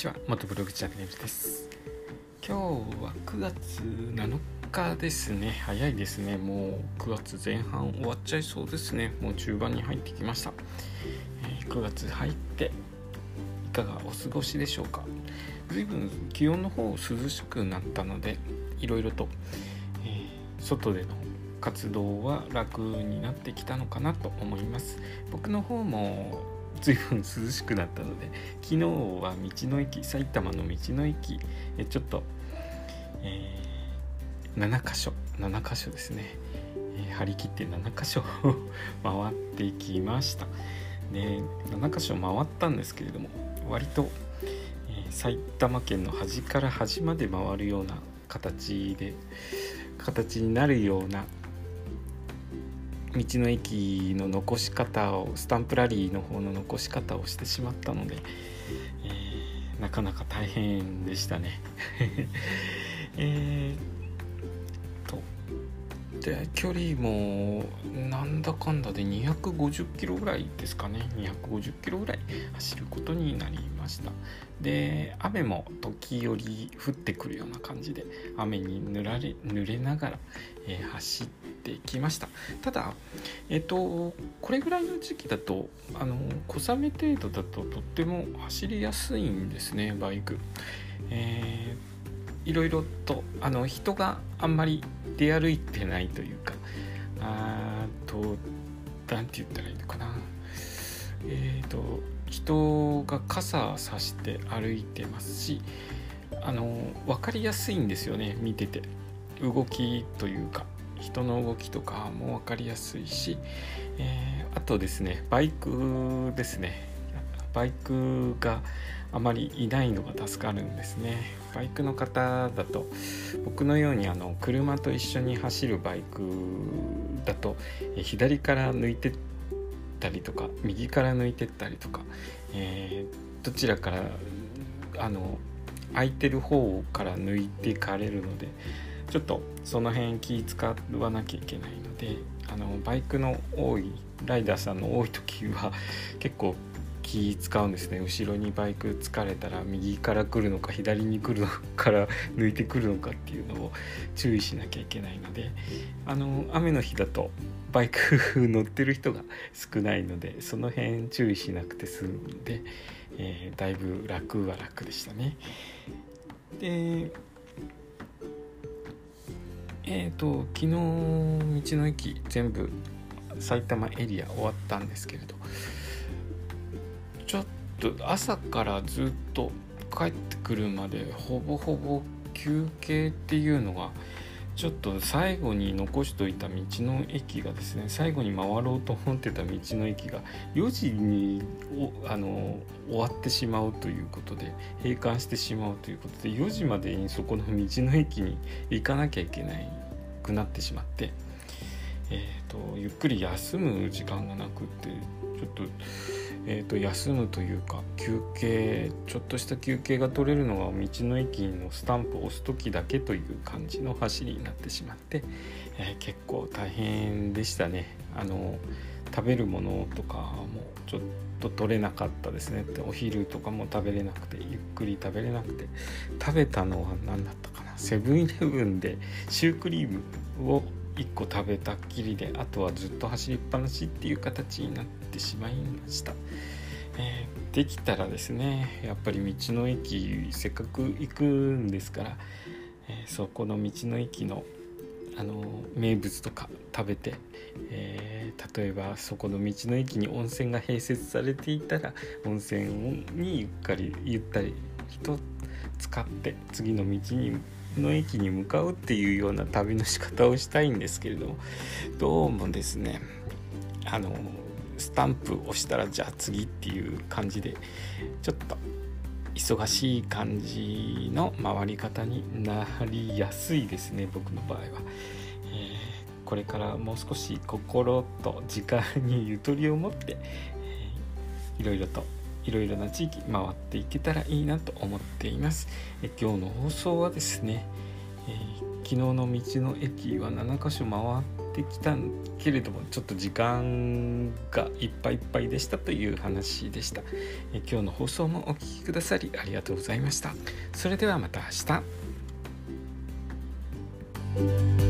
ちは。元ブログチャンネルです。今日は9月7日ですね。早いですね。もう9月前半終わっちゃいそうですね。もう中盤に入ってきました、えー、9月入っていかがお過ごしでしょうか。随分気温の方涼しくなったのでいろいろと、えー、外での活動は楽になってきたのかなと思います。僕の方も随分涼しくなったので昨日は道の駅埼玉の道の駅えちょっと、えー、7箇所7箇所ですね、えー、張り切って7箇所 回ってきました。で7箇所回ったんですけれども割と、えー、埼玉県の端から端まで回るような形で形になるような道の駅の残し方をスタンプラリーの方の残し方をしてしまったので、えー、なかなか大変でしたね。え ーで距離もなんだかんだで250キロぐらいですかね。250キロぐらい走ることになりました。で雨も時折降ってくるような感じで雨に濡られ濡れながら、えー、走ってきました。ただえっ、ー、とこれぐらいの時期だとあの小雨程度だととっても走りやすいんですねバイク。えーいろいろとあの人があんまり出歩いてないというかあと何て言ったらいいのかな。えっ、ー、と人が傘さして歩いてますしあの分かりやすいんですよね見てて。動きというか人の動きとかも分かりやすいし、えー、あとですねバイクですね。バイクがあまりいないのが助かるんですね。バイクの方だと僕のようにあの車と一緒に走るバイクだと左から抜いてったりとか右から抜いてったりとか、えー、どちらからあの空いてる方から抜いていかれるのでちょっとその辺気使わなきゃいけないのであのバイクの多いライダーさんの多い時は結構気使うんですね後ろにバイク疲れたら右から来るのか左に来るのから抜いてくるのかっていうのを注意しなきゃいけないのであの雨の日だとバイク乗ってる人が少ないのでその辺注意しなくて済むんで、えー、だいぶ楽は楽でしたね。でえっ、ー、と昨日道の駅全部埼玉エリア終わったんですけれどと朝からずっと帰ってくるまでほぼほぼ休憩っていうのがちょっと最後に残しといた道の駅がですね最後に回ろうと思ってた道の駅が4時にあの終わってしまうということで閉館してしまうということで4時までにそこの道の駅に行かなきゃいけなくなってしまって、えーとゆっくり休む時間がなくってちょっとえー、と休むというか休憩ちょっとした休憩が取れるのは道の駅のスタンプを押す時だけという感じの走りになってしまって、えー、結構大変でしたね。あの食べるものとかもちょっと取れなかったですね。お昼とかも食べれなくてゆっくり食べれなくて食べたのは何だったかな。セブンイレブンでシュークリームを1個食べたっきりであとはずっと走りっぱなしっていう形になってしまいました、えー、できたらですねやっぱり道の駅せっかく行くんですから、えー、そこの道の駅のあの名物とか食べて、えー、例えばそこの道の駅に温泉が併設されていたら温泉にゆっかりゆったりと使って次の道にの駅に向かうっていうような旅の仕方をしたいんですけれどもどうもですねあのスタンプ押したらじゃあ次っていう感じでちょっと忙しい感じの回り方になりやすいですね僕の場合は、えー、これからもう少し心と時間にゆとりを持って、えー、いろいろといろいろな地域回っていけたらいいなと思っています。え今日の放送はですね、えー、昨日の道の駅は7か所回っってきたけれどもちょっと時間がいっぱいいっぱいでしたという話でした。え今日の放送もお聴きくださりありがとうございました。それではまた明日。